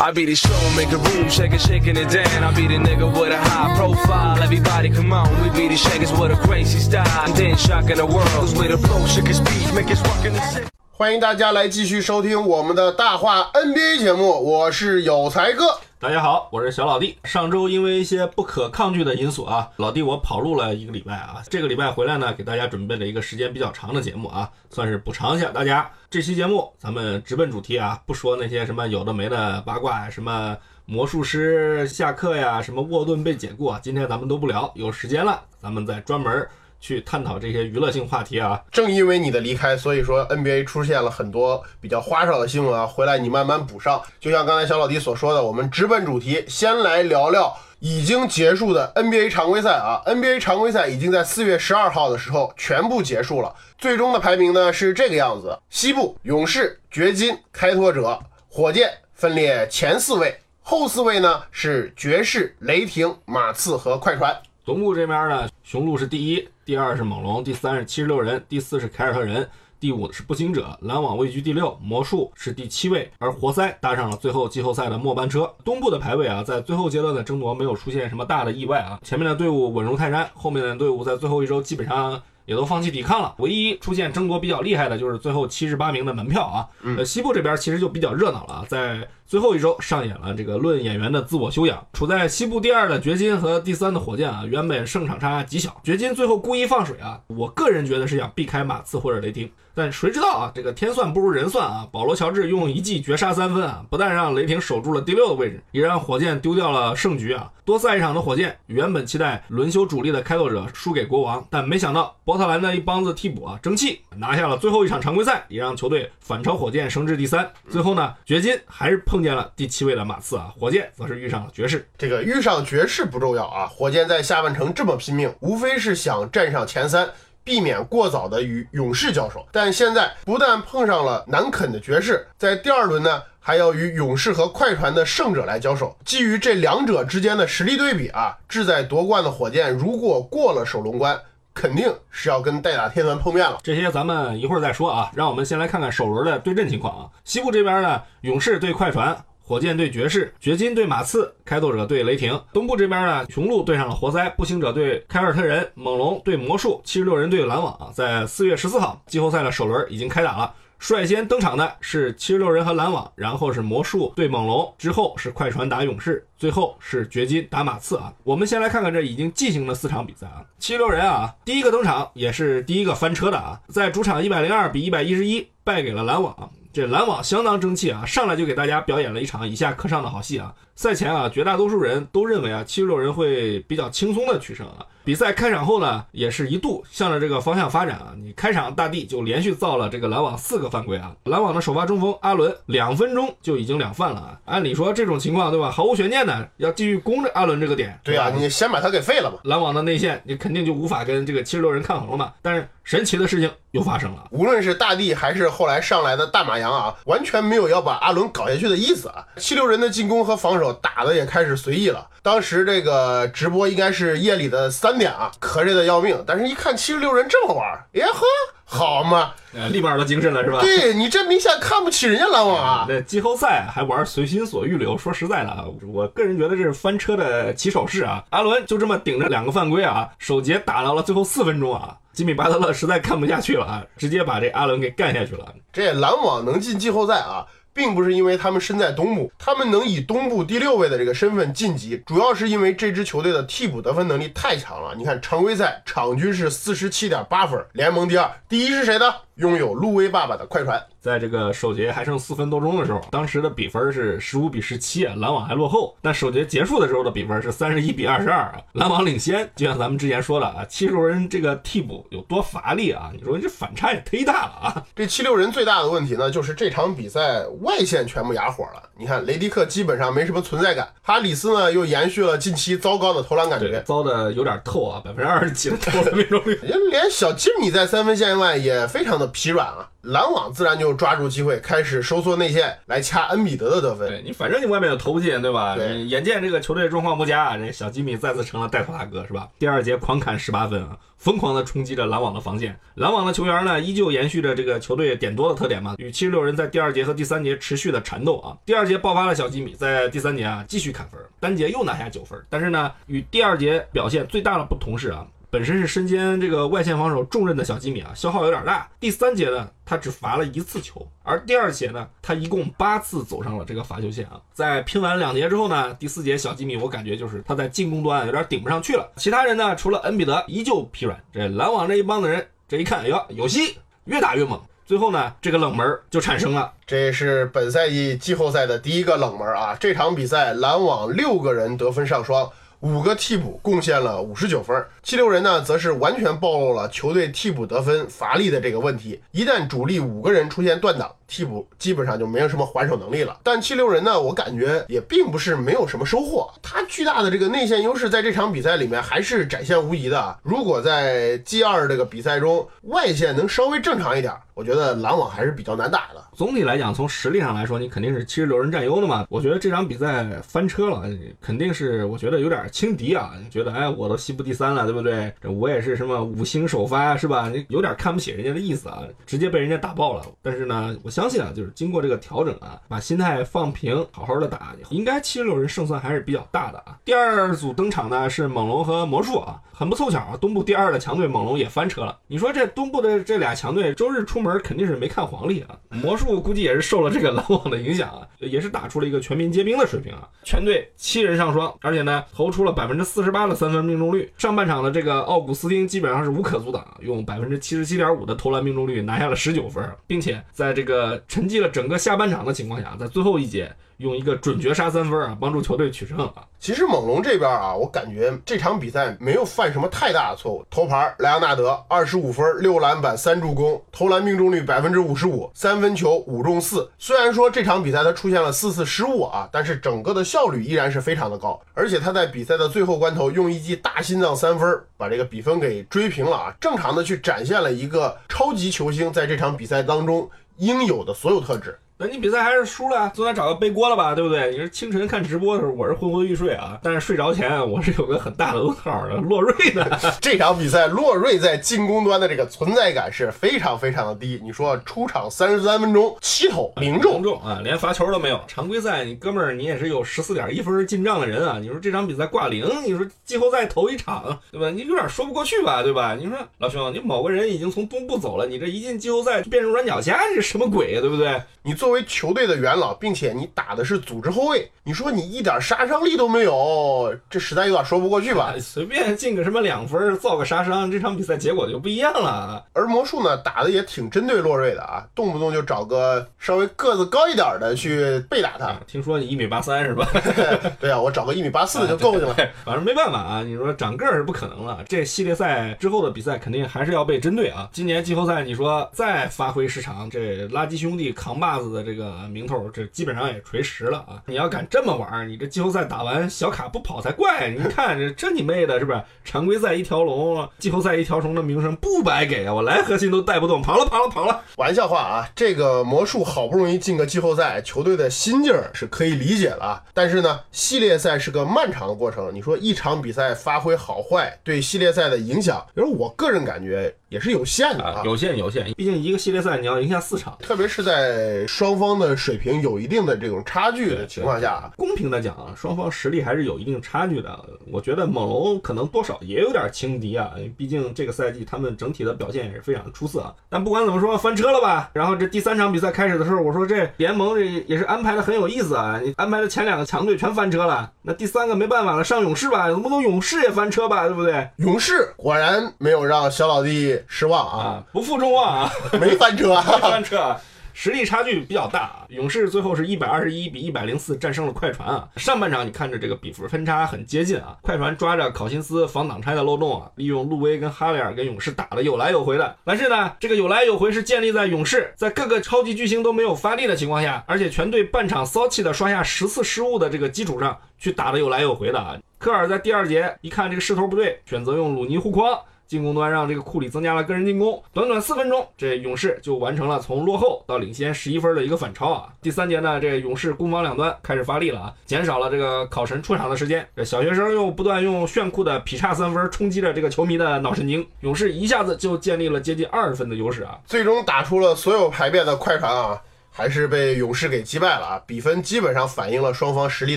I be the show, make a room, shake it, shaking it down. I be the nigga with a high profile. Everybody come on, we be the shakers with a crazy style. And then shocking the world, cause we the flow, shake his speed, make us rockin' the city. 欢迎大家来继续收听我们的大话 NBA 节目，我是有才哥。大家好，我是小老弟。上周因为一些不可抗拒的因素啊，老弟我跑路了一个礼拜啊。这个礼拜回来呢，给大家准备了一个时间比较长的节目啊，算是补偿一下大家。这期节目咱们直奔主题啊，不说那些什么有的没的八卦，什么魔术师下课呀，什么沃顿被解雇啊，今天咱们都不聊。有时间了，咱们再专门去探讨这些娱乐性话题啊。正因为你的离开，所以说 NBA 出现了很多比较花哨的新闻啊。回来你慢慢补上。就像刚才小老弟所说的，我们直奔主题，先来聊聊已经结束的 NBA 常规赛啊。NBA 常规赛已经在四月十二号的时候全部结束了，最终的排名呢是这个样子：西部勇士、掘金、开拓者、火箭分列前四位，后四位呢是爵士、雷霆、马刺和快船。东部这边呢，雄鹿是第一，第二是猛龙，第三是七十六人，第四是凯尔特人，第五是步行者，篮网位居第六，魔术是第七位，而活塞搭上了最后季后赛的末班车。东部的排位啊，在最后阶段的争夺没有出现什么大的意外啊，前面的队伍稳如泰山，后面的队伍在最后一周基本上。也都放弃抵抗了，唯一出现争夺比较厉害的就是最后七十八名的门票啊。呃，西部这边其实就比较热闹了啊，在最后一周上演了这个论演员的自我修养。处在西部第二的掘金和第三的火箭啊，原本胜场差极小，掘金最后故意放水啊，我个人觉得是想避开马刺或者雷霆，但谁知道啊，这个天算不如人算啊，保罗乔治用一记绝杀三分啊，不但让雷霆守住了第六的位置，也让火箭丢掉了胜局啊。多赛一场的火箭原本期待轮休主力的开拓者输给国王，但没想到波特兰的一帮子替补啊争气，拿下了最后一场常规赛，也让球队反超火箭升至第三。最后呢，掘金还是碰见了第七位的马刺啊，火箭则是遇上了爵士。这个遇上爵士不重要啊，火箭在下半程这么拼命，无非是想站上前三。避免过早的与勇士交手，但现在不但碰上了难啃的爵士，在第二轮呢还要与勇士和快船的胜者来交手。基于这两者之间的实力对比啊，志在夺冠的火箭如果过了首轮关，肯定是要跟代打天团碰面了。这些咱们一会儿再说啊，让我们先来看看首轮的对阵情况啊。西部这边呢，勇士对快船。火箭对爵士，掘金对马刺，开拓者对雷霆。东部这边呢，雄鹿对上了活塞，步行者对凯尔特人，猛龙对魔术，七十六人对篮网。在四月十四号，季后赛的首轮已经开打了。率先登场的是七十六人和篮网，然后是魔术对猛龙，之后是快船打勇士，最后是掘金打马刺啊。我们先来看看这已经进行了四场比赛啊。七十六人啊，第一个登场也是第一个翻车的啊，在主场一百零二比一百一十一败给了篮网。这篮网相当争气啊，上来就给大家表演了一场以下课上的好戏啊。赛前啊，绝大多数人都认为啊，七十六人会比较轻松的取胜啊。比赛开场后呢，也是一度向着这个方向发展啊。你开场大地就连续造了这个篮网四个犯规啊。篮网的首发中锋阿伦两分钟就已经两犯了啊。按理说这种情况对吧，毫无悬念的要继续攻着阿伦这个点。对啊，你先把他给废了吧。篮网的内线你肯定就无法跟这个七十六人抗衡了嘛。但是神奇的事情又发生了，无论是大地还是后来上来的大马洋啊，完全没有要把阿伦搞下去的意思啊。七六人的进攻和防守打的也开始随意了。当时这个直播应该是夜里的三点啊，瞌睡的要命。但是一看七十六人这么玩，耶呵，好嘛，呃，立马都精神了是吧？对你这明显看不起人家篮网啊。那季后赛还玩随心所欲流，说实在的啊，我个人觉得这是翻车的起手式啊。阿伦就这么顶着两个犯规啊，首节打到了最后四分钟啊。吉米巴特勒实在看不下去了啊，直接把这阿伦给干下去了。这篮网能进季后赛啊，并不是因为他们身在东部，他们能以东部第六位的这个身份晋级，主要是因为这支球队的替补得分能力太强了。你看常规赛场均是四十七点八分，联盟第二，第一是谁呢？拥有路威爸爸的快船。在这个首节还剩四分多钟的时候，当时的比分是十五比十七啊，篮网还落后。但首节结束的时候的比分是三十一比二十二啊，篮网领先。就像咱们之前说的啊，七十六人这个替补有多乏力啊？你说这反差也忒大了啊！这七六人最大的问题呢，就是这场比赛外线全部哑火了。你看雷迪克基本上没什么存在感，哈里斯呢又延续了近期糟糕的投篮感觉，糟的有点透啊，百分之二十几的投篮命中率，连小吉米在三分线外也非常的疲软啊。篮网自然就抓住机会，开始收缩内线来掐恩比德的得分。对你，反正你外面也投不进，对吧？对，眼见这个球队状况不佳，这小吉米再次成了带头大哥，是吧？第二节狂砍十八分啊，疯狂的冲击着篮网的防线。篮网的球员呢，依旧延续着这个球队点多的特点嘛，与七十六人在第二节和第三节持续的缠斗啊。第二节爆发了小吉米，在第三节啊继续砍分，单节又拿下九分。但是呢，与第二节表现最大的不同是啊。本身是身兼这个外线防守重任的小吉米啊，消耗有点大。第三节呢，他只罚了一次球，而第二节呢，他一共八次走上了这个罚球线啊。在拼完两节之后呢，第四节小吉米我感觉就是他在进攻端有点顶不上去了。其他人呢，除了恩比德依旧疲软。这篮网这一帮子人，这一看，哎呦，有戏，越打越猛。最后呢，这个冷门就产生了。这是本赛季季后赛的第一个冷门啊！这场比赛篮网六个人得分上双。五个替补贡献了五十九分，七六人呢，则是完全暴露了球队替补得分乏力的这个问题。一旦主力五个人出现断档，替补基本上就没有什么还手能力了。但七六人呢，我感觉也并不是没有什么收获，他巨大的这个内线优势在这场比赛里面还是展现无疑的。如果在 G 二这个比赛中外线能稍微正常一点，我觉得篮网还是比较难打的。总体来讲，从实力上来说，你肯定是七十六人占优的嘛。我觉得这场比赛翻车了，肯定是我觉得有点轻敌啊。觉得哎，我都西部第三了，对不对？我也是什么五星首发是吧？你有点看不起人家的意思啊，直接被人家打爆了。但是呢，我相信啊，就是经过这个调整啊，把心态放平，好好的打，应该七十六人胜算还是比较大的啊。第二组登场呢是猛龙和魔术啊，很不凑巧啊，东部第二的强队猛龙也翻车了。你说这东部的这俩强队周日出门肯定是没看黄历啊，魔术。估计也是受了这个篮网的影响啊，也是打出了一个全民皆兵的水平啊。全队七人上双，而且呢投出了百分之四十八的三分命中率。上半场的这个奥古斯丁基本上是无可阻挡，用百分之七十七点五的投篮命中率拿下了十九分，并且在这个沉寂了整个下半场的情况下，在最后一节。用一个准绝杀三分啊，帮助球队取胜啊。其实猛龙这边啊，我感觉这场比赛没有犯什么太大的错误。头牌莱昂纳德二十五分、六篮板、三助攻，投篮命中率百分之五十五，三分球五中四。虽然说这场比赛他出现了四次失误啊，但是整个的效率依然是非常的高。而且他在比赛的最后关头用一记大心脏三分把这个比分给追平了啊，正常的去展现了一个超级球星在这场比赛当中应有的所有特质。那你比赛还是输了，总得找个背锅了吧，对不对？你说清晨看直播的时候，我是昏昏欲睡啊，但是睡着前我是有个很大的问号的。洛瑞呢？这场比赛洛瑞在进攻端的这个存在感是非常非常的低。你说出场三十三分钟七投零中中啊，连罚球都没有。常规赛你哥们儿你也是有十四点一分进账的人啊，你说这场比赛挂零，你说季后赛头一场对吧？你有点说不过去吧，对吧？你说老兄，你某个人已经从东部走了，你这一进季后赛就变成软脚虾，这什么鬼啊，对不对？你作为球队的元老，并且你打的是组织后卫，你说你一点杀伤力都没有，这实在有点说不过去吧？随便进个什么两分，造个杀伤，这场比赛结果就不一样了。而魔术呢，打的也挺针对洛瑞的啊，动不动就找个稍微个子高一点的去背打他。听说你一米八三是吧？对啊，我找个一米八四的就够去了。反正没办法啊，你说长个儿是不可能了。这系列赛之后的比赛肯定还是要被针对啊。今年季后赛，你说再发挥失常，这垃圾兄弟扛把。子的这个名头，这基本上也垂实了啊！你要敢这么玩，你这季后赛打完小卡不跑才怪！你看这这你妹的，是不是？常规赛一条龙，季后赛一条虫的名声不白给啊！我来核心都带不动，跑了跑了跑了！玩笑话啊！这个魔术好不容易进个季后赛，球队的心劲儿是可以理解了。但是呢，系列赛是个漫长的过程，你说一场比赛发挥好坏，对系列赛的影响，比如我个人感觉。也是有限的啊，有限有限，毕竟一个系列赛你要赢下四场，特别是在双方的水平有一定的这种差距的情况下，公平的讲啊，双方实力还是有一定差距的。我觉得猛龙可能多少也有点轻敌啊，毕竟这个赛季他们整体的表现也是非常出色啊。但不管怎么说，翻车了吧？然后这第三场比赛开始的时候，我说这联盟这也是安排的很有意思啊，你安排的前两个强队全翻车了，那第三个没办法了，上勇士吧，能不能勇士也翻车吧，对不对？勇士果然没有让小老弟。失望啊，啊，不负众望啊，没翻车 没。翻车啊。实力差距比较大啊，勇士最后是一百二十一比一百零四战胜了快船啊。上半场你看着这个比分分差很接近啊，快船抓着考辛斯防挡拆的漏洞啊，利用路威跟哈雷尔跟勇士打的有来有回的。但是呢，这个有来有回是建立在勇士在各个超级巨星都没有发力的情况下，而且全队半场骚气的刷下十次失误的这个基础上去打的有来有回的啊。科尔在第二节一看这个势头不对，选择用鲁尼护框。进攻端让这个库里增加了个人进攻，短短四分钟，这勇士就完成了从落后到领先十一分的一个反超啊！第三节呢，这勇士攻防两端开始发力了啊，减少了这个考神出场的时间，这小学生又不断用炫酷的劈叉三分冲击着这个球迷的脑神经，勇士一下子就建立了接近二十分的优势啊！最终打出了所有牌面的快船啊，还是被勇士给击败了啊！比分基本上反映了双方实力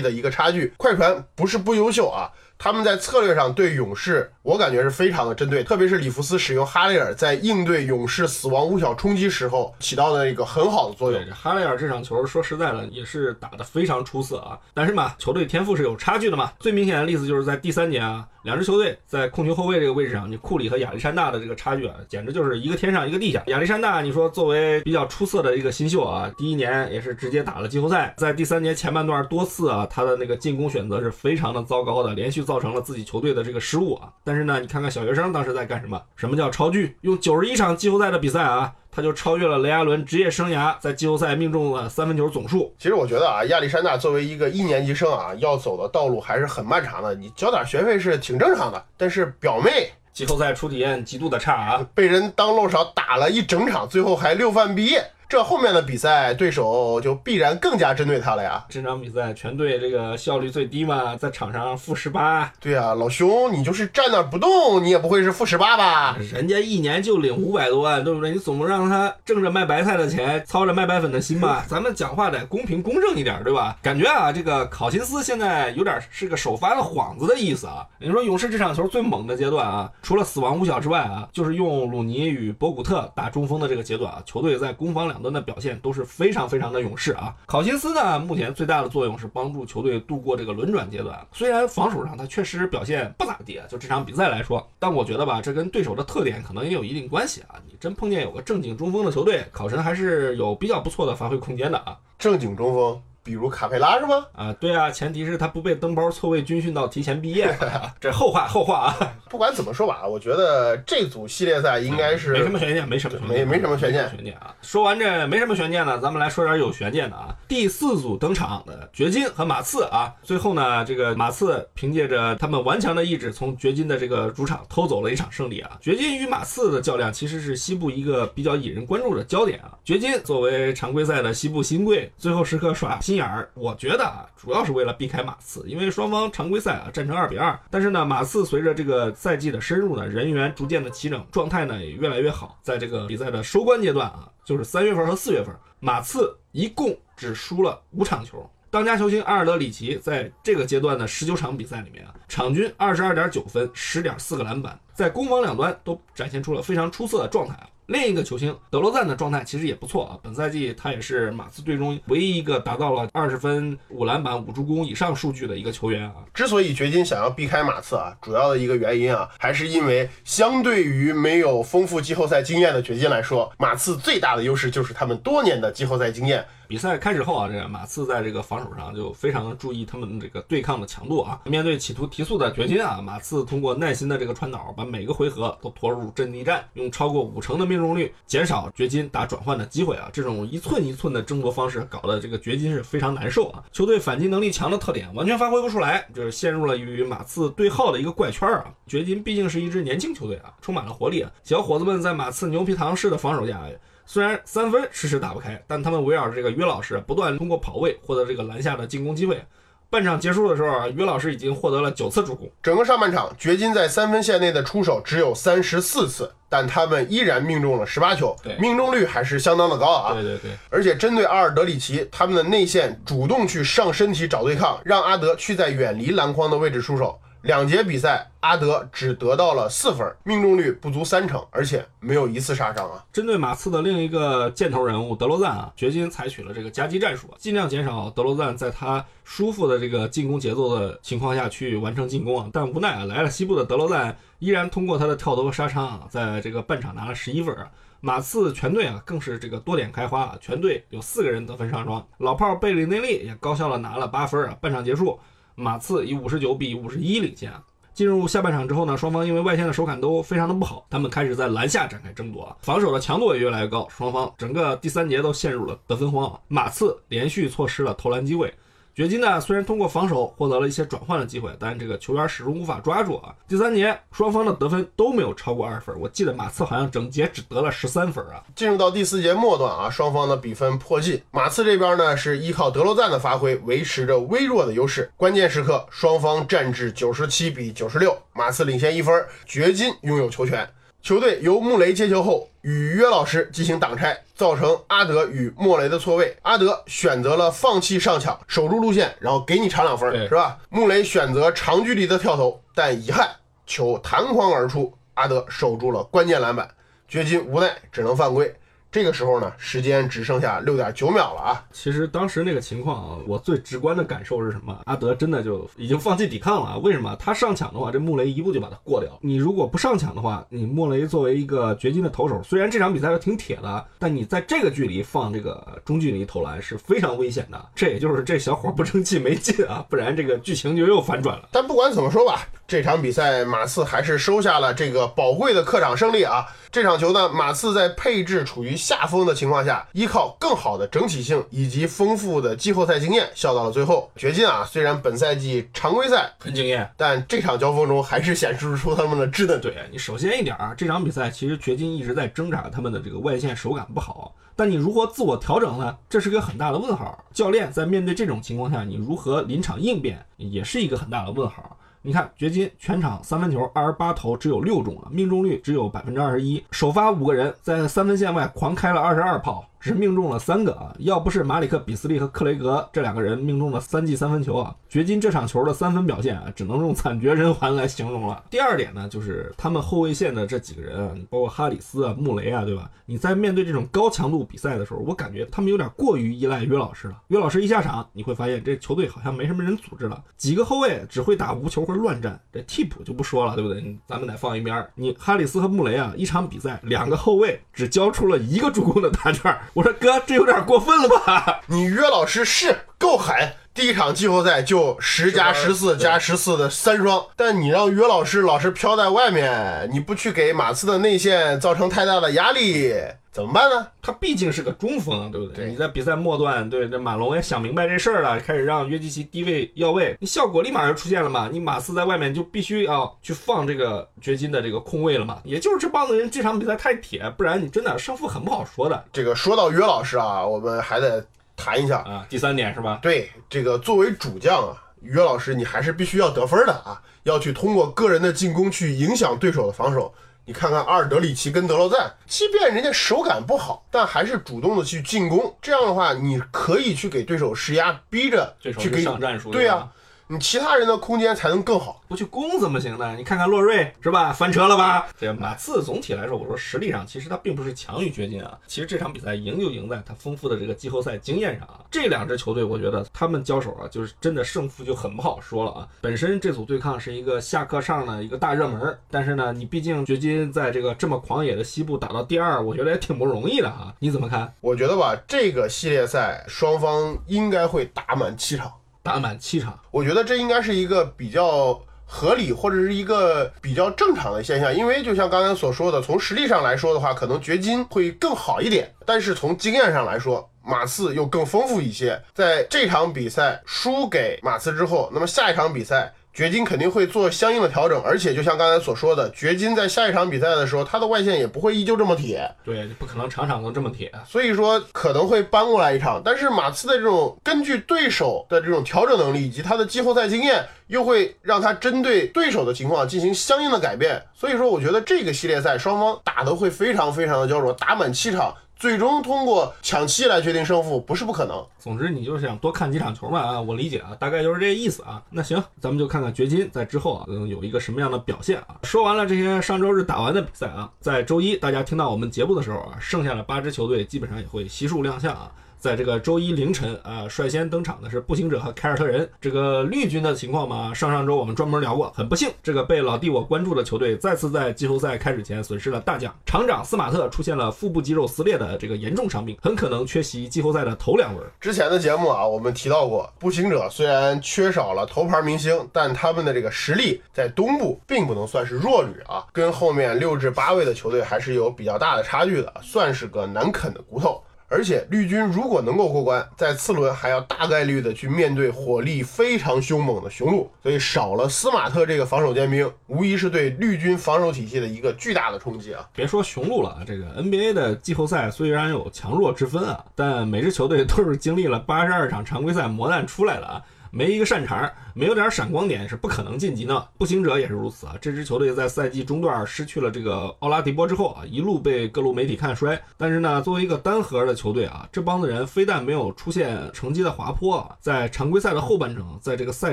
的一个差距。快船不是不优秀啊。他们在策略上对勇士，我感觉是非常的针对，特别是里弗斯使用哈雷尔在应对勇士死亡五小冲击时候起到的一个很好的作用，。哈雷尔这场球说实在的也是打得非常出色啊，但是嘛，球队天赋是有差距的嘛。最明显的例子就是在第三节啊，两支球队在控球后卫这个位置上，你库里和亚历山大的这个差距啊，简直就是一个天上一个地下。亚历山大，你说作为比较出色的一个新秀啊，第一年也是直接打了季后赛，在第三节前半段多次啊，他的那个进攻选择是非常的糟糕的，连续造成了自己球队的这个失误啊。但是呢，你看看小学生当时在干什么？什么叫超巨？用九十一场季后赛的比赛啊，他就超越了雷阿伦职业生涯在季后赛命中了三分球总数。其实我觉得啊，亚历山大作为一个一年级生啊，要走的道路还是很漫长的。你交点学费是挺正常的，但是表妹季后赛初体验极度的差啊！被人当漏勺打了一整场，最后还六犯毕业，这后面的比赛对手就必然更加针对他了呀。这场比赛全队这个效率最低嘛，在场上负十八，对啊，老兄，你就是站那不动，你也不会是负十八吧？人家一年就领五百多万，对不对？你总不让他挣着卖白菜的钱，操着卖白粉的心吧？咱们讲话得公平公正一点，对吧？感觉啊，这个考辛斯现在有点是个首发的幌子的意思啊。你说勇士这场球最猛的阶段啊，除了死亡五小之外啊，就是用鲁尼与博古特打中锋的这个阶段啊，球队在攻防两两端的表现都是非常非常的勇士啊。考辛斯呢，目前最大的作用是帮助球队度过这个轮转阶段，虽然防守上他确实表现不咋地啊，就这场比赛来说，但我觉得吧，这跟对手的特点可能也有一定关系啊。你真碰见有个正经中锋的球队，考神还是有比较不错的发挥空间的啊。正经中锋，比如卡佩拉是吗？啊，对啊，前提是他不被登包错位军训到提前毕业，这后话后话啊，不管怎么说吧，我觉得这组系列赛应该是没什么悬念，没什么悬念，没没什么悬念悬念啊。说完这没什么悬念呢，咱们来说点有悬念的啊。第四组登场的掘金和马刺啊，最后呢，这个马刺凭借着他们顽强的意志，从掘金的这个主场偷走了一场胜利啊。掘金与马刺的较量其实是西部一个比较引人关注的焦点啊。掘金作为常规赛的西部新贵，最后时刻耍心眼儿，我觉得啊，主要是为了避开马刺，因为双方常规赛啊战成二比二，但是呢，马刺随着这个赛季的深入呢，人员逐渐的齐整，状态呢也越来越好。在这个比赛的收官阶段啊，就是三月份和四月份，马刺一共只输了五场球。当家球星阿尔德里奇在这个阶段的十九场比赛里面啊，场均二十二点九分，十点四个篮板，在攻防两端都展现出了非常出色的状态啊。另一个球星德罗赞的状态其实也不错啊，本赛季他也是马刺队中唯一一个达到了二十分、五篮板、五助攻以上数据的一个球员啊。之所以掘金想要避开马刺啊，主要的一个原因啊，还是因为相对于没有丰富季后赛经验的掘金来说，马刺最大的优势就是他们多年的季后赛经验。比赛开始后啊，这个马刺在这个防守上就非常注意他们这个对抗的强度啊。面对企图提速的掘金啊，马刺通过耐心的这个传导，把每个回合都拖入阵地战，用超过五成的命中率减少掘金打转换的机会啊。这种一寸一寸的争夺方式，搞得这个掘金是非常难受啊。球队反击能力强的特点完全发挥不出来，就是陷入了与马刺对号的一个怪圈啊。掘金毕竟是一支年轻球队啊，充满了活力啊。小伙子们在马刺牛皮糖式的防守下。虽然三分迟迟打不开，但他们围绕着这个约老师不断通过跑位获得这个篮下的进攻机会。半场结束的时候啊，于老师已经获得了九次助攻。整个上半场，掘金在三分线内的出手只有三十四次，但他们依然命中了十八球，命中率还是相当的高啊。对对对，而且针对阿尔德里奇，他们的内线主动去上身体找对抗，让阿德去在远离篮筐的位置出手。两节比赛阿德只得到了四分，命中率不足三成，而且没有一次杀伤啊。针对马刺的另一个箭头人物德罗赞啊，掘金采取了这个夹击战术，尽量减少德罗赞在他舒服的这个进攻节奏的情况下去完成进攻啊。但无奈啊，来了西部的德罗赞依然通过他的跳投和杀伤啊，在这个半场拿了十一分啊。马刺全队啊，更是这个多点开花啊，全队有四个人得分上双，老炮贝里内利也高效的拿了八分啊。半场结束，马刺以五十九比五十一领先。进入下半场之后呢，双方因为外线的手感都非常的不好，他们开始在篮下展开争夺，防守的强度也越来越高，双方整个第三节都陷入了得分荒。马刺连续错失了投篮机会。掘金呢，虽然通过防守获得了一些转换的机会，但这个球员始终无法抓住啊。第三节双方的得分都没有超过二分，我记得马刺好像整节只得了十三分啊。进入到第四节末段啊，双方的比分迫近，马刺这边呢是依靠德罗赞的发挥维持着微弱的优势，关键时刻双方战至九十七比九十六，马刺领先一分，掘金拥有球权。球队由穆雷接球后与约老师进行挡拆，造成阿德与莫雷的错位。阿德选择了放弃上抢，守住路线，然后给你长两分，是吧？穆雷选择长距离的跳投，但遗憾球弹框而出，阿德守住了关键篮板，掘金无奈只能犯规。这个时候呢，时间只剩下六点九秒了啊！其实当时那个情况啊，我最直观的感受是什么？阿德真的就已经放弃抵抗了啊。为什么？他上抢的话，这穆雷一步就把他过掉。你如果不上抢的话，你穆雷作为一个掘金的投手，虽然这场比赛是挺铁的，但你在这个距离放这个中距离投篮是非常危险的。这也就是这小伙不争气没劲啊，不然这个剧情就又反转了。但不管怎么说吧，这场比赛马刺还是收下了这个宝贵的客场胜利啊！这场球呢，马刺在配置处于下风的情况下，依靠更好的整体性以及丰富的季后赛经验，笑到了最后。掘金啊，虽然本赛季常规赛，很惊艳。但这场交锋中还是显示出他们的稚嫩。对 你首先一点啊，这场比赛其实掘金一直在挣扎他们的这个外线手感不好，但你如何自我调整呢？这是个很大的问号。教练在面对这种情况下，你如何临场应变，也是一个很大的问号。你看，掘金全场三分球二十八投，只有六中了，命中率只有百分之二十一。首发五个人在三分线外狂开了二十二炮，只命中了三个啊！要不是马里克·比斯利和克雷格这两个人命中了三记三分球啊，掘金这场球的三分表现啊，只能用惨绝人寰来形容了。第二点呢，就是他们后卫线的这几个人啊，包括哈里斯啊、穆雷啊，对吧？你在面对这种高强度比赛的时候，我感觉他们有点过于依赖约老师了。约老师一下场，你会发现这球队好像没什么人组织了，几个后卫只会打无球或乱战，这替补就不说了，对不对？咱们得放一边儿。你哈里斯和穆雷啊，一场比赛两个后卫只交出了一个助攻的答卷，我说哥，这有点过分了吧？你约老师是够狠，第一场季后赛就十加十四加十四的三双，但你让约老师老是飘在外面，你不去给马刺的内线造成太大的压力，怎么办呢？他毕竟是个中锋啊，对不对？对你在比赛末段，对这马龙也想明白这事儿了，开始让约基奇低位要位，你效果立马就出现了嘛。你马刺在外面就必须要去放这个掘金的这个空位了嘛。也就是这帮子人这场比赛太铁，不然你真的胜负很不好说的这个说到约老师啊，我们还得谈一下，啊。第三点是吧？对这个作为主将啊，于老师你还是必须要得分的啊，要去通过个人的进攻去影响对手的防守。你看看阿尔德里奇跟德罗赞，即便人家手感不好，但还是主动的去进攻。这样的话，你可以去给对手施压，逼着这手去给你上战术，对呀、吧你其他人的空间才能更好。不去攻怎么行呢？你看看洛瑞是吧，翻车了吧？这马刺总体来说，我说实力上其实他并不是强于掘金啊。其实这场比赛赢就赢在他丰富的这个季后赛经验上啊。这两支球队，我觉得他们交手啊，就是真的胜负就很不好说了啊。本身这组对抗是一个下课上的一个大热门，但是呢，你毕竟掘金在这个这么狂野的西部打到第二，我觉得也挺不容易的啊。你怎么看？我觉得吧，这个系列赛双方应该会打满七场。打满七场，我觉得这应该是一个比较合理或者是一个比较正常的现象，因为就像刚才所说的，从实力上来说的话，可能掘金会更好一点，但是从经验上来说，马刺又更丰富一些。在这场比赛输给马刺之后，那么下一场比赛。掘金肯定会做相应的调整，而且就像刚才所说的，掘金在下一场比赛的时候，他的外线也不会依旧这么铁，对，不可能场场都这么铁。所以说可能会搬过来一场，但是马刺的这种根据对手的这种调整能力以及他的季后赛经验，又会让他针对对手的情况进行相应的改变。所以说，我觉得这个系列赛双方打得会非常非常的焦灼，打满七场最终通过抢七来决定胜负不是不可能。总之，你就是想多看几场球嘛啊，我理解啊，大概就是这个意思啊。那行，咱们就看看掘金在之后啊，能，有一个什么样的表现啊。说完了这些上周日打完的比赛啊，在周一大家听到我们节目的时候啊，剩下的八支球队基本上也会悉数亮相啊。在这个周一凌晨啊，率先登场的是步行者和凯尔特人。这个绿军的情况嘛，上上周我们专门聊过。很不幸，这个被老弟我关注的球队再次在季后赛开始前损失了大将厂长斯马特，出现了腹部肌肉撕裂的这个严重伤病，很可能缺席季后赛的头两轮。之前的节目啊，我们提到过，步行者虽然缺少了头牌明星，但他们的这个实力在东部并不能算是弱旅啊，跟后面六至八位的球队还是有比较大的差距的，算是个难啃的骨头。而且绿军如果能够过关，在次轮还要大概率的去面对火力非常凶猛的雄鹿，所以少了斯马特这个防守尖兵，无疑是对绿军防守体系的一个巨大的冲击啊！别说雄鹿了啊，这个 NBA 的季后赛虽然有强弱之分啊，但每支球队都是经历了八十二场常规赛磨难出来的啊。没一个擅长，没有点闪光点是不可能晋级的。步行者也是如此啊。这支球队在赛季中段失去了这个奥拉迪波之后啊，一路被各路媒体看衰。但是呢，作为一个单核的球队啊，这帮子人非但没有出现成绩的滑坡，在常规赛的后半程，在这个赛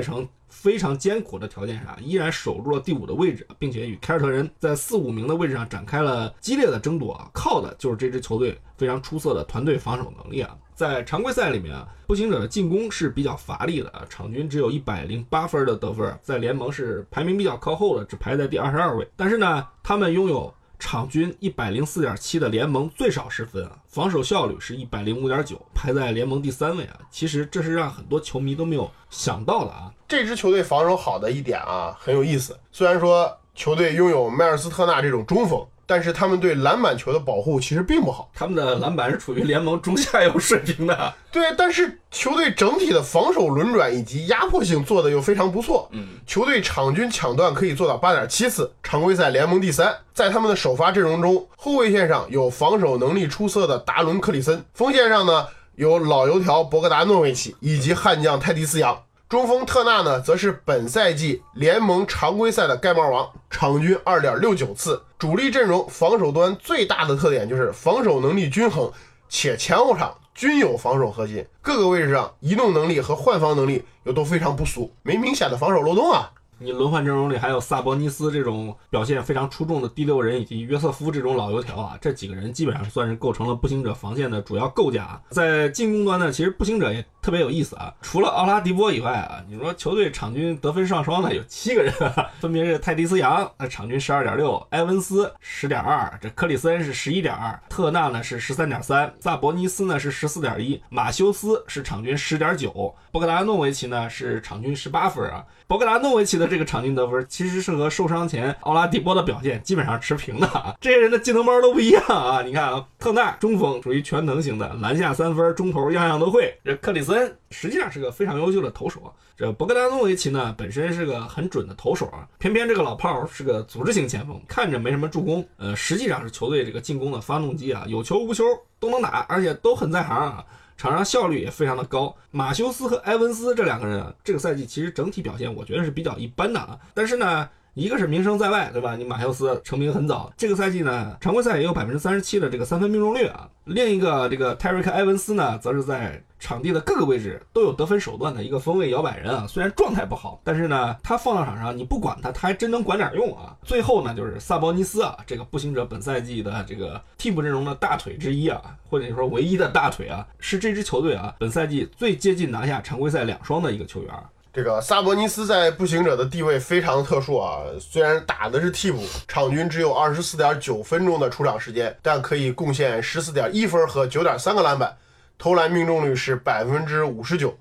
程非常艰苦的条件下，依然守住了第五的位置，并且与凯尔特人在四五名的位置上展开了激烈的争夺啊。靠的就是这支球队非常出色的团队防守能力啊。在常规赛里面啊，步行者的进攻是比较乏力的啊，场均只有一百零八分的得分，在联盟是排名比较靠后的，只排在第二十二位。但是呢，他们拥有场均一百零四点七的联盟最少失分啊，防守效率是一百零五点九，排在联盟第三位啊。其实这是让很多球迷都没有想到的啊。这支球队防守好的一点啊，很有意思。虽然说球队拥有迈尔斯特纳这种中锋。但是他们对篮板球的保护其实并不好，他们的篮板是处于联盟中下游水平的。对，但是球队整体的防守轮转以及压迫性做的又非常不错。嗯，球队场均抢断可以做到八点七次，常规赛联盟第三。在他们的首发阵容中，后卫线上有防守能力出色的达伦·克里森，锋线上呢有老油条博格达诺维奇以及悍将泰迪斯杨。中锋特纳呢，则是本赛季联盟常规赛的盖帽王，场均二点六九次。主力阵容防守端最大的特点就是防守能力均衡，且前后场均有防守核心，各个位置上移动能力和换防能力又都非常不俗，没明显的防守漏洞啊。你轮换阵容里还有萨博尼斯这种表现非常出众的第六人，以及约瑟夫这种老油条啊，这几个人基本上算是构成了步行者防线的主要构架。在进攻端呢，其实步行者也特别有意思啊，除了奥拉迪波以外啊，你说球队场均得分上双的有七个人，分别是泰迪斯杨，那场均十二点六，埃文斯十点二，这克里森是十一点二，特纳呢是十三点三，萨博尼斯呢是十四点一，马修斯是场均十点九，博格达诺维奇呢是场均十八分啊。博格达诺维奇的这个场均得分，其实是和受伤前奥拉迪波的表现基本上持平的啊。这些人的技能包都不一样啊。你看啊，特纳中锋属于全能型的，篮下三分，中投样样都会。这克里斯恩实际上是个非常优秀的投手啊。这博格达诺维奇呢，本身是个很准的投手啊，偏偏这个老炮儿是个组织型前锋，看着没什么助攻，呃，实际上是球队这个进攻的发动机啊，有球无球都能打，而且都很在行啊。场上效率也非常的高，马修斯和埃文斯这两个人啊，这个赛季其实整体表现我觉得是比较一般的啊。但是呢，一个是名声在外，对吧？你马修斯成名很早，这个赛季呢，常规赛也有百分之三十七的这个三分命中率啊。另一个这个泰瑞克埃文斯呢，则是在场地的各个位置都有得分手段的一个锋位摇摆人啊，虽然状态不好，但是呢，他放到场上你不管他，他还真能管点用啊。最后呢，就是萨博尼斯啊，这个步行者本赛季的这个替补阵容的大腿之一啊，或者说唯一的大腿啊，是这支球队啊本赛季最接近拿下常规赛两双的一个球员。这个萨博尼斯在步行者的地位非常特殊啊，虽然打的是替补，场均只有二十四点九分钟的出场时间，但可以贡献十四点一分和九点三个篮板。投篮命中率是百分之五十九，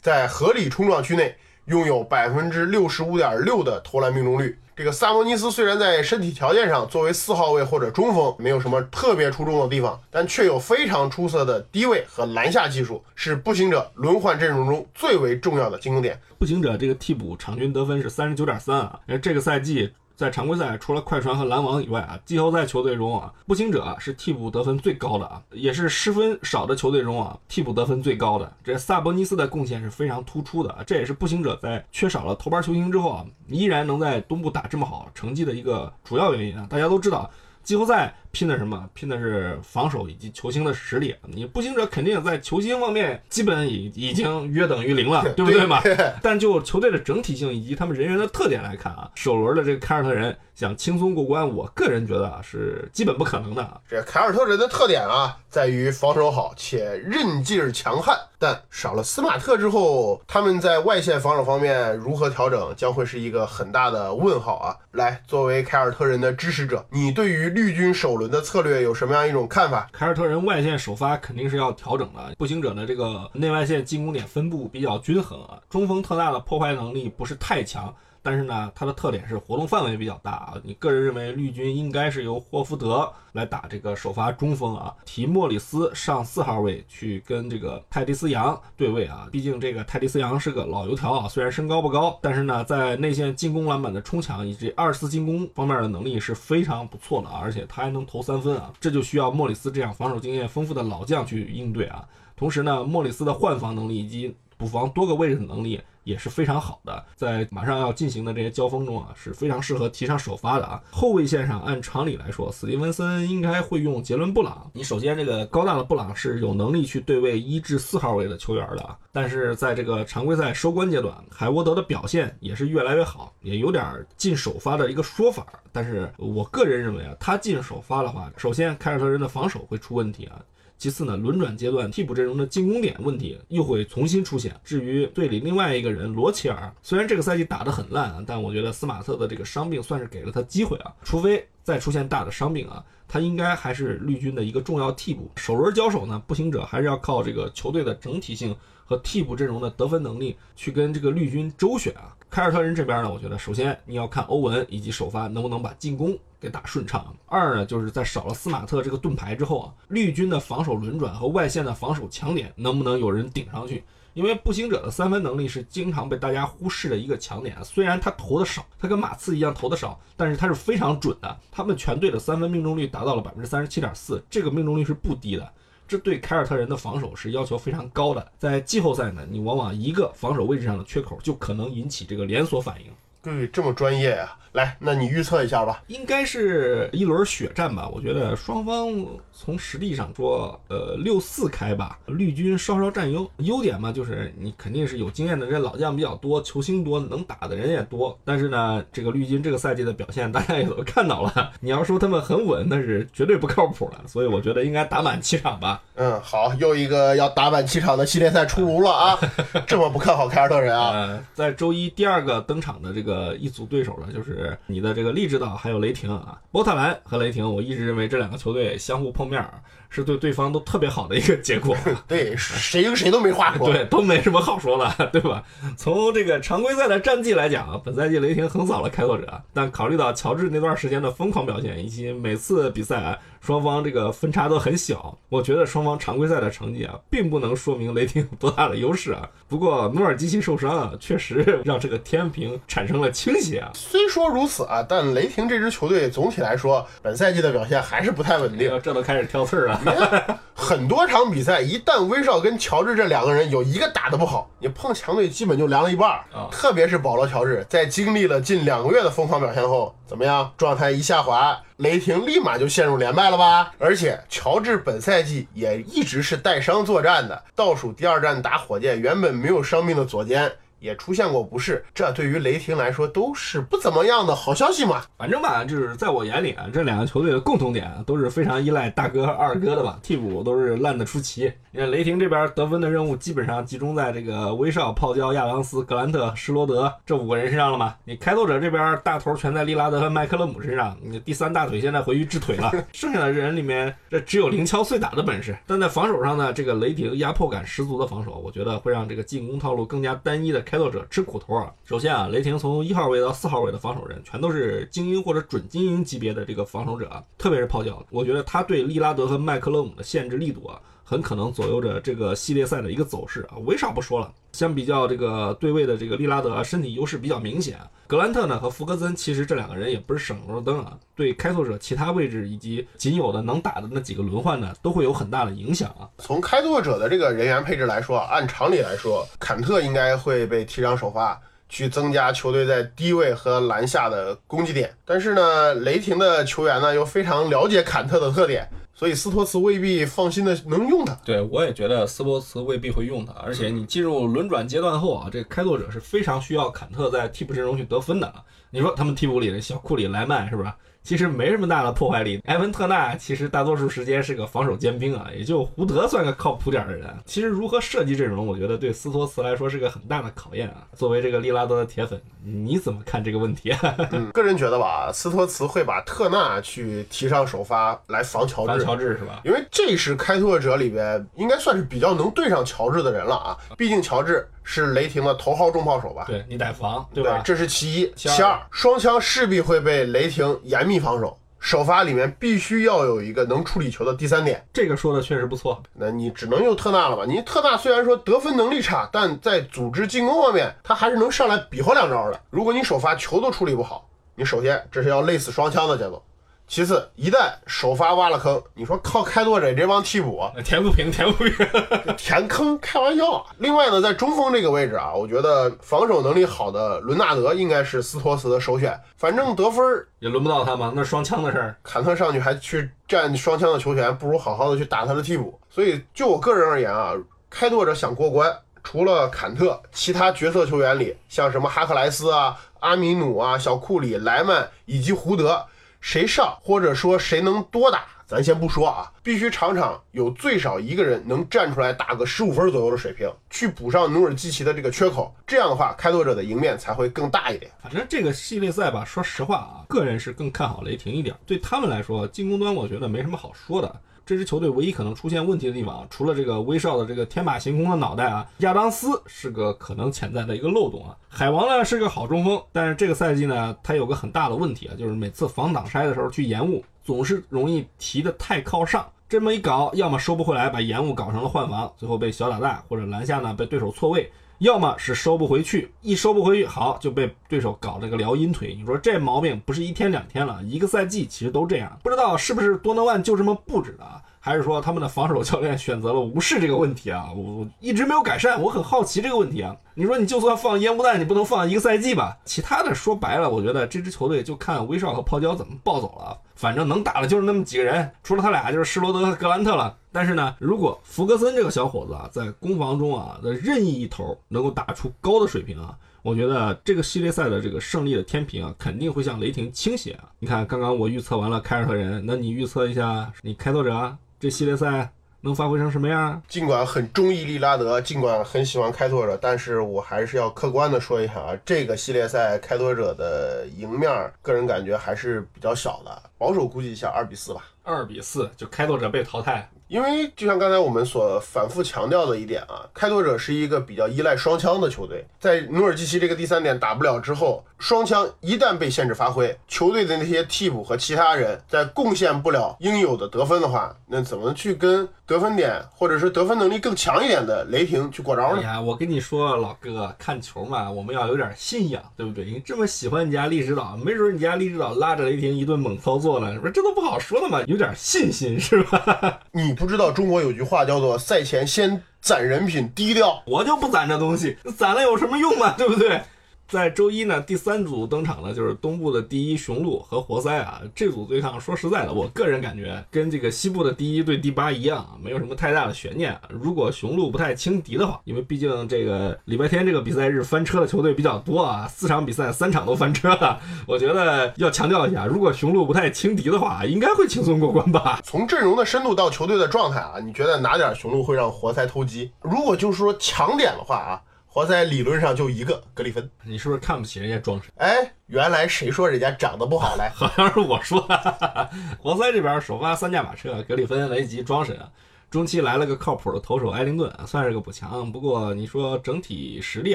在合理冲撞区内拥有百分之六十五点六的投篮命中率。这个萨博尼斯虽然在身体条件上作为四号位或者中锋没有什么特别出众的地方，但却有非常出色的低位和篮下技术，是步行者轮换阵容中最为重要的进攻点。步行者这个替补场均得分是三十九点三啊，因为这个赛季。在常规赛除了快船和篮网以外啊，季后赛球队中啊，步行者是替补得分最高的啊，也是失分少的球队中啊，替补得分最高的。这萨博尼斯的贡献是非常突出的啊，这也是步行者在缺少了头牌球星之后啊，依然能在东部打这么好成绩的一个主要原因啊。大家都知道。季后赛拼的什么？拼的是防守以及球星的实力。你步行者肯定在球星方面基本已已经约等于零了，对不对嘛？但就球队的整体性以及他们人员的特点来看啊，首轮的这个凯尔特人想轻松过关，我个人觉得啊是基本不可能的啊。这凯尔特人的特点啊，在于防守好且韧劲儿强悍，但少了斯马特之后，他们在外线防守方面如何调整，将会是一个很大的问号啊！来，作为凯尔特人的支持者，你对于绿军首轮的策略有什么样一种看法？凯尔特人外线首发肯定是要调整的，步行者的这个内外线进攻点分布比较均衡啊，中锋特纳的破坏能力不是太强。但是呢，它的特点是活动范围比较大啊。你个人认为绿军应该是由霍福德来打这个首发中锋啊，提莫里斯上四号位去跟这个泰迪斯杨对位啊。毕竟这个泰迪斯杨是个老油条啊，虽然身高不高，但是呢，在内线进攻篮板的冲抢以及二次进攻方面的能力是非常不错的啊，而且他还能投三分啊，这就需要莫里斯这样防守经验丰富的老将去应对啊。同时呢，莫里斯的换防能力以及补防多个位置的能力。也是非常好的，在马上要进行的这些交锋中啊，是非常适合提上首发的啊。后卫线上，按常理来说，斯蒂文森应该会用杰伦布朗。你首先这个高大的布朗是有能力去对位一至四号位的球员的啊。但是在这个常规赛收官阶段，海沃德的表现也是越来越好，也有点进首发的一个说法。但是我个人认为啊，他进首发的话，首先凯尔特人的防守会出问题啊。其次呢，轮转阶段替补阵容的进攻点问题又会重新出现。至于队里另外一个人罗齐尔，虽然这个赛季打得很烂啊，但我觉得斯马特的这个伤病算是给了他机会啊。除非再出现大的伤病啊，他应该还是绿军的一个重要替补。首轮交手呢，步行者还是要靠这个球队的整体性和替补阵容的得分能力去跟这个绿军周旋啊。凯尔特人这边呢，我觉得首先你要看欧文以及首发能不能把进攻。给打顺畅。二呢，就是在少了斯马特这个盾牌之后啊，绿军的防守轮转和外线的防守强点能不能有人顶上去？因为步行者的三分能力是经常被大家忽视的一个强点。虽然他投的少，他跟马刺一样投的少，但是他是非常准的。他们全队的三分命中率达到了百分之三十七点四，这个命中率是不低的。这对凯尔特人的防守是要求非常高的。在季后赛呢，你往往一个防守位置上的缺口就可能引起这个连锁反应。对，这么专业啊！来，那你预测一下吧。应该是一轮血战吧？我觉得双方从实力上说，呃，六四开吧。绿军稍稍占优，优点嘛，就是你肯定是有经验的这老将比较多，球星多，能打的人也多。但是呢，这个绿军这个赛季的表现大家也都看到了。你要说他们很稳，那是绝对不靠谱了。所以我觉得应该打满七场吧。嗯，好，又一个要打满七场的系列赛出炉了啊！这么不看好凯尔特人啊？在周一第二个登场的这个一组对手呢，就是你的这个。利指导还有雷霆啊，波特兰和雷霆，我一直认为这两个球队相互碰面是对对方都特别好的一个结果。对，谁跟谁都没话说，对，都没什么好说的，对吧？从这个常规赛的战绩来讲，本赛季雷霆横扫了开拓者，但考虑到乔治那段时间的疯狂表现，以及每次比赛。双方这个分差都很小，我觉得双方常规赛的成绩啊，并不能说明雷霆有多大的优势啊。不过努尔基奇受伤啊，确实让这个天平产生了倾斜啊。虽说如此啊，但雷霆这支球队总体来说，本赛季的表现还是不太稳定。这都开始挑刺儿了。很多场比赛，一旦威少跟乔治这两个人有一个打得不好，你碰强队基本就凉了一半儿啊。特别是保罗·乔治，在经历了近两个月的疯狂表现后，怎么样？状态一下滑。雷霆立马就陷入连败了吧？而且乔治本赛季也一直是带伤作战的，倒数第二战打火箭，原本没有伤病的左肩。也出现过不适，这对于雷霆来说都是不怎么样的好消息嘛。反正吧，就是在我眼里啊，这两个球队的共同点都是非常依赖大哥和二哥的吧，替补都是烂得出奇。你看雷霆这边得分的任务基本上集中在这个威少、泡椒、亚当斯、格兰特、施罗德这五个人身上了嘛？你开拓者这边大头全在利拉德和麦克勒姆身上，你第三大腿现在回去治腿了，剩下的人里面这只有零敲碎打的本事。但在防守上呢，这个雷霆压迫感十足的防守，我觉得会让这个进攻套路更加单一的。开拓者吃苦头啊！首先啊，雷霆从一号位到四号位的防守人全都是精英或者准精英级别的这个防守者，特别是泡脚，我觉得他对利拉德和麦克勒姆的限制力度啊。很可能左右着这个系列赛的一个走势啊。为啥不说了？相比较这个对位的这个利拉德，身体优势比较明显。格兰特呢和福格森，其实这两个人也不是省油的灯啊。对开拓者其他位置以及仅有的能打的那几个轮换呢，都会有很大的影响啊。从开拓者的这个人员配置来说，按常理来说，坎特应该会被提上首发。去增加球队在低位和篮下的攻击点。但是呢，雷霆的球员呢又非常了解坎特的特点，所以斯托茨未必放心的能用他。对，我也觉得斯托茨未必会用他，而且你进入轮转阶段后啊，这开拓者是非常需要坎特在替补阵容去得分的。你说他们替补里的小库里、莱曼是不是？其实没什么大的破坏力。埃文特纳其实大多数时间是个防守尖兵啊，也就胡德算个靠谱点的人。其实如何设计阵容，我觉得对斯托茨来说是个很大的考验啊。作为这个利拉德的铁粉，你怎么看这个问题？嗯，个人觉得吧，斯托茨会把特纳去提上首发来防乔治。防乔治是吧？因为这是开拓者里边应该算是比较能对上乔治的人了啊。毕竟乔治是雷霆的头号重炮手吧？对你得防，对对吧？这是其一。其二其二，双枪势必会被雷霆严密防守。首发里面必须要有一个能处理球的第三点，这个说的确实不错。那你只能用特纳了吧？你特纳虽然说得分能力差，但在组织进攻方面，他还是能上来比划两招的。如果你首发球都处理不好，你首先这是要累死双枪的节奏，其次一旦首发挖了坑，你说靠开拓者这帮替补填不平，填不平。填坑，开玩笑啊！另外呢，在中锋这个位置啊，我觉得防守能力好的伦纳德应该是斯托斯的首选，反正得分儿也轮不到他嘛，那双枪的事儿。坎特上去还去占双枪的球权，不如好好的去打他的替补。所以就我个人而言啊，开拓者想过关，除了坎特，其他角色球员里，像什么哈克莱斯啊、阿米努啊、小库里、莱曼以及胡德，谁上或者说谁能多打，咱先不说啊，必须场场有最少一个人能站出来打个十五分左右的水平，去补上努尔基奇的这个缺口。这样的话，开拓者的赢面才会更大一点。反正这个系列赛吧，说实话啊，个人是更看好雷霆一点。对他们来说，进攻端我觉得没什么好说的。这支球队唯一可能出现问题的地方，除了这个威少的这个天马行空的脑袋啊，亚当斯是个可能潜在的一个漏洞啊。海王呢是个好中锋，但是这个赛季呢，他有个很大的问题啊，就是每次防挡拆的时候去延误，总是容易提的太靠上。这么一搞，要么收不回来，把延误搞成了换防，最后被小打大，或者篮下呢被对手错位。要么是收不回去，一收不回去，好就被对手搞了个撩阴腿。你说这毛病不是一天两天了，一个赛季其实都这样。不知道是不是多诺万就这么布置的啊，还是说他们的防守教练选择了无视这个问题啊？我我一直没有改善，我很好奇这个问题啊。你说你就算放烟雾弹，你不能放一个赛季吧？其他的说白了，我觉得这支球队就看威少和泡椒怎么暴走了。反正能打的就是那么几个人，除了他俩就是施罗德和格兰特了。但是呢，如果福格森这个小伙子啊，在攻防中啊的任意一头能够打出高的水平啊，我觉得这个系列赛的这个胜利的天平啊，肯定会向雷霆倾斜啊。你看，刚刚我预测完了凯尔特人，那你预测一下你开拓者啊这系列赛能发挥成什么样？尽管很中意利拉德，尽管很喜欢开拓者，但是我还是要客观的说一下啊，这个系列赛开拓者的赢面儿，个人感觉还是比较小的，保守估计一下二比四吧。二比四，就开拓者被淘汰。因为就像刚才我们所反复强调的一点啊，开拓者是一个比较依赖双枪的球队，在努尔基奇这个第三点打不了之后，双枪一旦被限制发挥，球队的那些替补和其他人在贡献不了应有的得分的话，那怎么去跟得分点或者是得分能力更强一点的雷霆去过招呢？哎呀，我跟你说，老哥，看球嘛，我们要有点信仰，对不对？你这么喜欢你家利指导，没准你家利指导拉着雷霆一顿猛操作呢，是不是？这都不好说的嘛，有点信心是吧？你不知道中国有句话叫做“赛前先攒人品，低调我就不攒这东西，攒了有什么用嘛，对不对？在周一呢，第三组登场的就是东部的第一雄鹿和活塞啊。这组对抗，说实在的，我个人感觉跟这个西部的第一对第八一样啊，没有什么太大的悬念。如果雄鹿不太轻敌的话，因为毕竟这个礼拜天这个比赛日翻车的球队比较多啊，四场比赛三场都翻车了。我觉得要强调一下，如果雄鹿不太轻敌的话，应该会轻松过关吧”。。从阵容的深度到球队的状态啊，你觉得哪点雄鹿会让活塞偷鸡？如果就是说强点的话啊，活塞理论上就一个格里芬。你是不是看不起人家庄神？哎，原来谁说人家长得不好嘞？好像是我说的。活塞这边首发三驾马车，格里芬、雷吉、庄神啊。中期来了个靠谱的投手埃灵顿，算是个补强。不过你说整体实力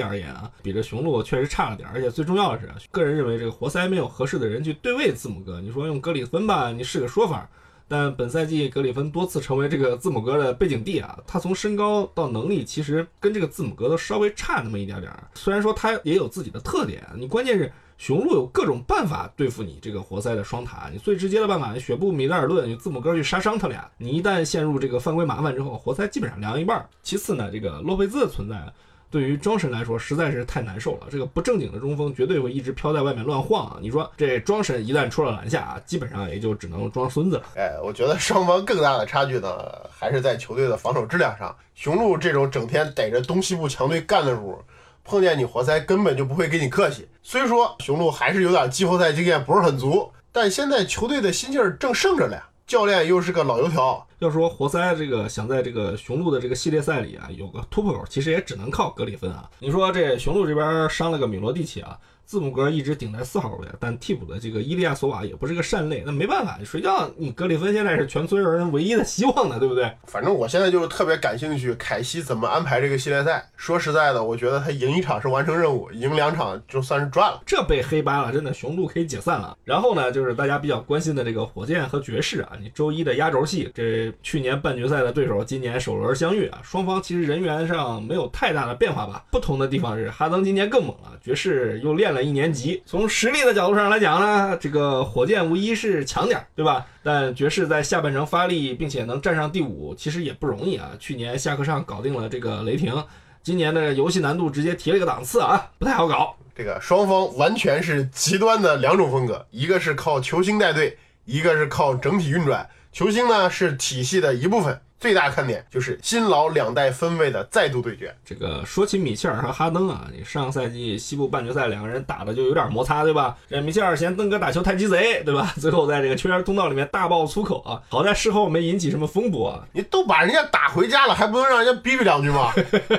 而言啊，比这雄鹿确实差了点。而且最重要的是，个人认为这个活塞没有合适的人去对位字母哥。你说用格里芬吧，你是个说法。但本赛季格里芬多次成为这个字母哥的背景地啊，他从身高到能力，其实跟这个字母哥都稍微差那么一点点儿。虽然说他也有自己的特点，你关键是雄鹿有各种办法对付你这个活塞的双塔。你最直接的办法，雪布、米德尔顿、你字母哥去杀伤他俩。你一旦陷入这个犯规麻烦之后，活塞基本上凉一半儿。其次呢，这个洛佩兹的存在。对于庄神来说实在是太难受了。这个不正经的中锋绝对会一直飘在外面乱晃啊！你说这庄神一旦出了篮下啊，基本上也就只能装孙子了。哎，我觉得双方更大的差距呢，还是在球队的防守质量上。雄鹿这种整天逮着东西部强队干的主，碰见你活塞根本就不会跟你客气。虽说雄鹿还是有点季后赛经验不是很足，但现在球队的心劲儿正盛着呢。教练又是个老油条，要说活塞这个想在这个雄鹿的这个系列赛里啊有个突破口，其实也只能靠格里芬啊。你说这雄鹿这边伤了个米罗蒂奇啊。字母哥一直顶在四号位，但替补的这个伊利亚索瓦也不是个善类，那没办法，谁叫你格里芬现在是全村人唯一的希望呢，对不对？反正我现在就是特别感兴趣，凯西怎么安排这个系列赛。说实在的，我觉得他赢一场是完成任务，赢两场就算是赚了。这被黑八了，真的雄鹿可以解散了。然后呢，就是大家比较关心的这个火箭和爵士啊，你周一的压轴戏，这去年半决赛的对手，今年首轮相遇啊，双方其实人员上没有太大的变化吧？不同的地方是哈登今年更猛了，爵士又练了一年级。从实力的角度上来讲呢，这个火箭无疑是强点，对吧？但爵士在下半程发力，并且能站上第五，其实也不容易啊。去年下课上搞定了这个雷霆，今年的游戏难度直接提了一个档次啊，不太好搞。这个双方完全是极端的两种风格，一个是靠球星带队，一个是靠整体运转。球星呢是体系的一部分。最大看点就是新老两代分位的再度对决。这个说起米切尔和哈登啊，你上赛季西部半决赛两个人打的就有点摩擦，对吧？这米切尔嫌登哥打球太鸡贼，对吧？最后在这个球员通道里面大爆粗口啊，好在事后没引起什么风波。你都把人家打回家了，还不能让人家逼逼两句吗？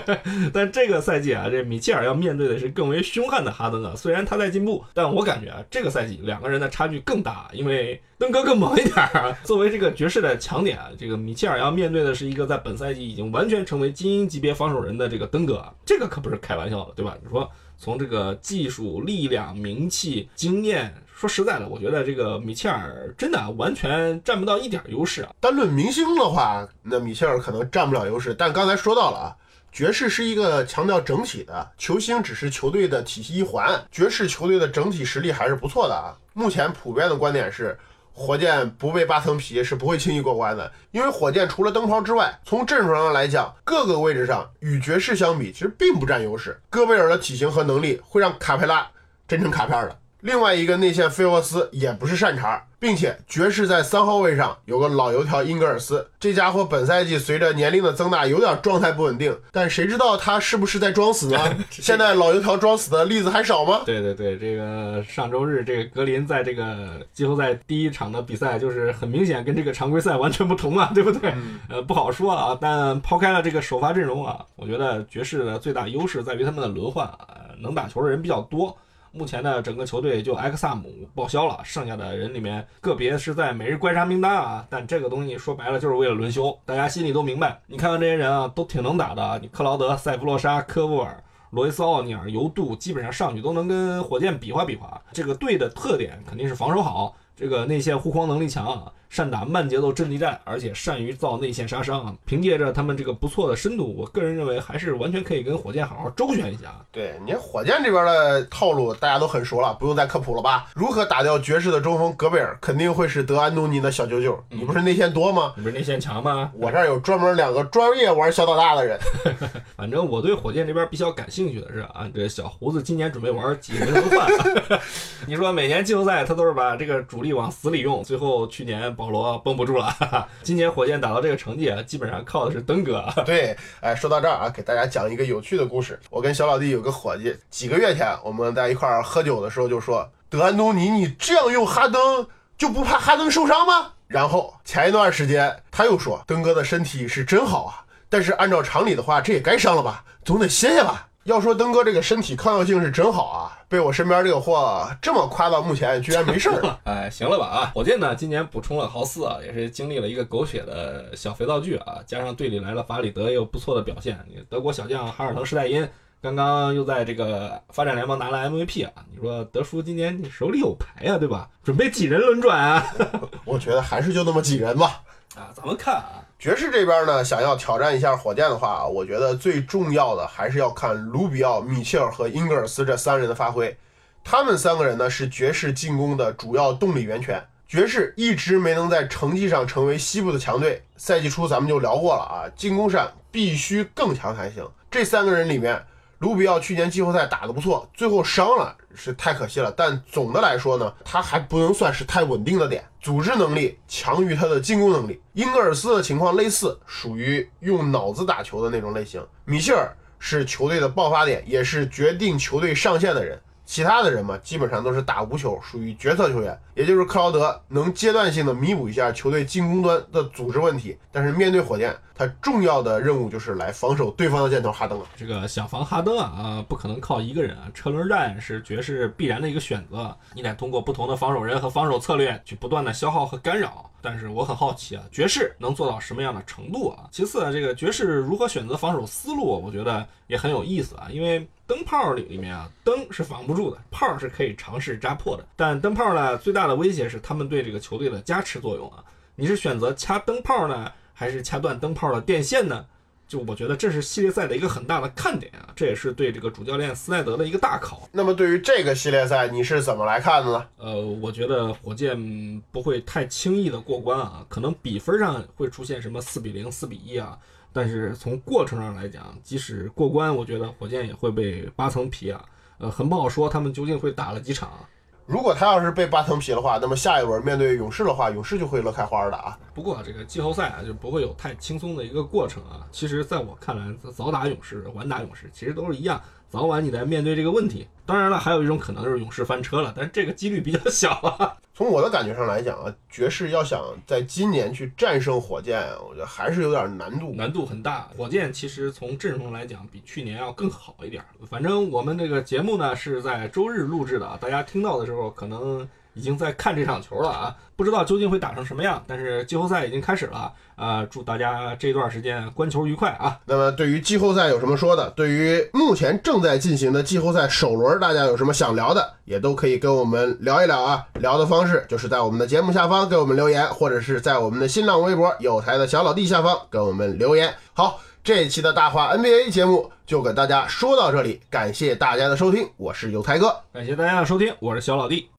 但这个赛季啊，这米切尔要面对的是更为凶悍的哈登啊。虽然他在进步，但我感觉啊，这个赛季两个人的差距更大，因为登哥更猛一点啊。作为这个爵士的强点啊，这个米切尔要面对的是一个在本赛季已经完全成为精英级别防守人的这个登哥啊，这个可不是开玩笑的，对吧？你说从这个技术、力量、名气、经验，说实在的，我觉得这个米切尔真的完全占不到一点优势啊。单论明星的话，那米切尔可能占不了优势。但刚才说到了啊，爵士是一个强调整体的，球星只是球队的体系一环。爵士球队的整体实力还是不错的啊。目前普遍的观点是。火箭不被扒层皮是不会轻易过关的，因为火箭除了灯泡之外，从阵容上来讲，各个位置上与爵士相比，其实并不占优势。戈贝尔的体型和能力会让卡佩拉真成卡片了。另外一个内线费沃斯也不是善茬。并且爵士在三号位上有个老油条英格尔斯，这家伙本赛季随着年龄的增大有点状态不稳定，但谁知道他是不是在装死呢？现在老油条装死的例子还少吗？对对对，这个上周日这个格林在这个季后赛第一场的比赛就是很明显跟这个常规赛完全不同啊，对不对？呃，不好说啊。但抛开了这个首发阵容啊，我觉得爵士的最大优势在于他们的轮换，能打球的人比较多。目前呢，整个球队就埃克萨姆报销了，剩下的人里面个别是在每日观察名单啊。但这个东西说白了就是为了轮休，大家心里都明白。你看看这些人啊，都挺能打的。你克劳德、塞弗洛沙、科沃尔、罗伊斯奥尼尔、尤杜，基本上上去都能跟火箭比划比划。这个队的特点肯定是防守好，这个内线护框能力强。善打慢节奏阵地战，而且善于造内线杀伤啊！凭借着他们这个不错的深度，我个人认为还是完全可以跟火箭好好周旋一下。对你火箭这边的套路大家都很熟了，不用再科普了吧？如何打掉爵士的中锋戈贝尔，肯定会是德安东尼的小九九。你不是内线多吗？你不是内线强吗？我这儿有专门两个专业玩小老大的人。反正我对火箭这边比较感兴趣的是啊，这小胡子今年准备玩几轮换？你说每年季后赛他都是把这个主力往死里用，最后去年保保罗绷不住了。哈哈今年火箭打到这个成绩啊，基本上靠的是登哥。对，哎，说到这儿啊，给大家讲一个有趣的故事。我跟小老弟有个伙计，几个月前我们在一块儿喝酒的时候就说：“德安东尼，你这样用哈登，就不怕哈登受伤吗？”然后前一段时间他又说：“登哥的身体是真好啊，但是按照常理的话，这也该伤了吧，总得歇歇吧。”要说登哥这个身体抗药性是真好啊，被我身边这个货这么夸到目前，居然没事儿。哎，行了吧啊！火箭呢，今年补充了豪斯啊，也是经历了一个狗血的小肥皂剧啊，加上队里来了法里德也有不错的表现。德国小将哈尔滕施泰因刚刚又在这个发展联盟拿了 MVP 啊，你说德叔今年你手里有牌呀，对吧？准备几人轮转啊？我觉得还是就那么几人吧。啊，咱们看啊。爵士这边呢，想要挑战一下火箭的话，我觉得最重要的还是要看卢比奥、米切尔和英格尔斯这三人的发挥。他们三个人呢，是爵士进攻的主要动力源泉。爵士一直没能在成绩上成为西部的强队，赛季初咱们就聊过了啊，进攻上必须更强才行。这三个人里面，卢比奥去年季后赛打得不错，最后伤了是太可惜了。但总的来说呢，他还不能算是太稳定的点，组织能力强于他的进攻能力。英格尔斯的情况类似，属于用脑子打球的那种类型。米切尔是球队的爆发点，也是决定球队上限的人。其他的人嘛，基本上都是打无球，属于决策球员，也就是克劳德能阶段性的弥补一下球队进攻端的组织问题。但是面对火箭，他重要的任务就是来防守对方的箭头哈登了。这个想防哈登啊，啊，不可能靠一个人啊，车轮战是爵士必然的一个选择。你得通过不同的防守人和防守策略去不断的消耗和干扰。但是我很好奇啊，爵士能做到什么样的程度啊？其次啊，这个爵士如何选择防守思路，我觉得也很有意思啊。因为灯泡里里面啊，灯是防不住的，炮是可以尝试扎破的。但灯泡呢，最大的威胁是他们对这个球队的加持作用啊。你是选择掐灯泡呢，还是掐断灯泡的电线呢？就我觉得这是系列赛的一个很大的看点啊，这也是对这个主教练斯奈德的一个大考。那么对于这个系列赛，你是怎么来看的呢？呃，我觉得火箭不会太轻易的过关啊，可能比分上会出现什么四比零、四比一啊，但是从过程上来讲，即使过关，我觉得火箭也会被扒层皮啊。呃，很不好说他们究竟会打了几场。如果他要是被扒层皮的话，那么下一轮面对勇士的话，勇士就会乐开花的啊。不过这个季后赛啊，就不会有太轻松的一个过程啊。其实，在我看来，早打勇士，晚打勇士，其实都是一样。早晚你得面对这个问题。当然了，还有一种可能就是勇士翻车了，但是这个几率比较小啊。从我的感觉上来讲啊，爵士要想在今年去战胜火箭，我觉得还是有点难度，难度很大。火箭其实从阵容来讲，比去年要更好一点。反正我们这个节目呢是在周日录制的，大家听到的时候可能。已经在看这场球了啊，不知道究竟会打成什么样。但是季后赛已经开始了，啊，祝大家这段时间观球愉快啊。那么对于季后赛有什么说的？对于目前正在进行的季后赛首轮，大家有什么想聊的，也都可以跟我们聊一聊啊。聊的方式就是在我们的节目下方给我们留言，或者是在我们的新浪微博有台的小老弟下方给我们留言。好，这一期的大话 NBA 节目就跟大家说到这里，感谢大家的收听，我是有才哥，感谢大家的收听，我是小老弟。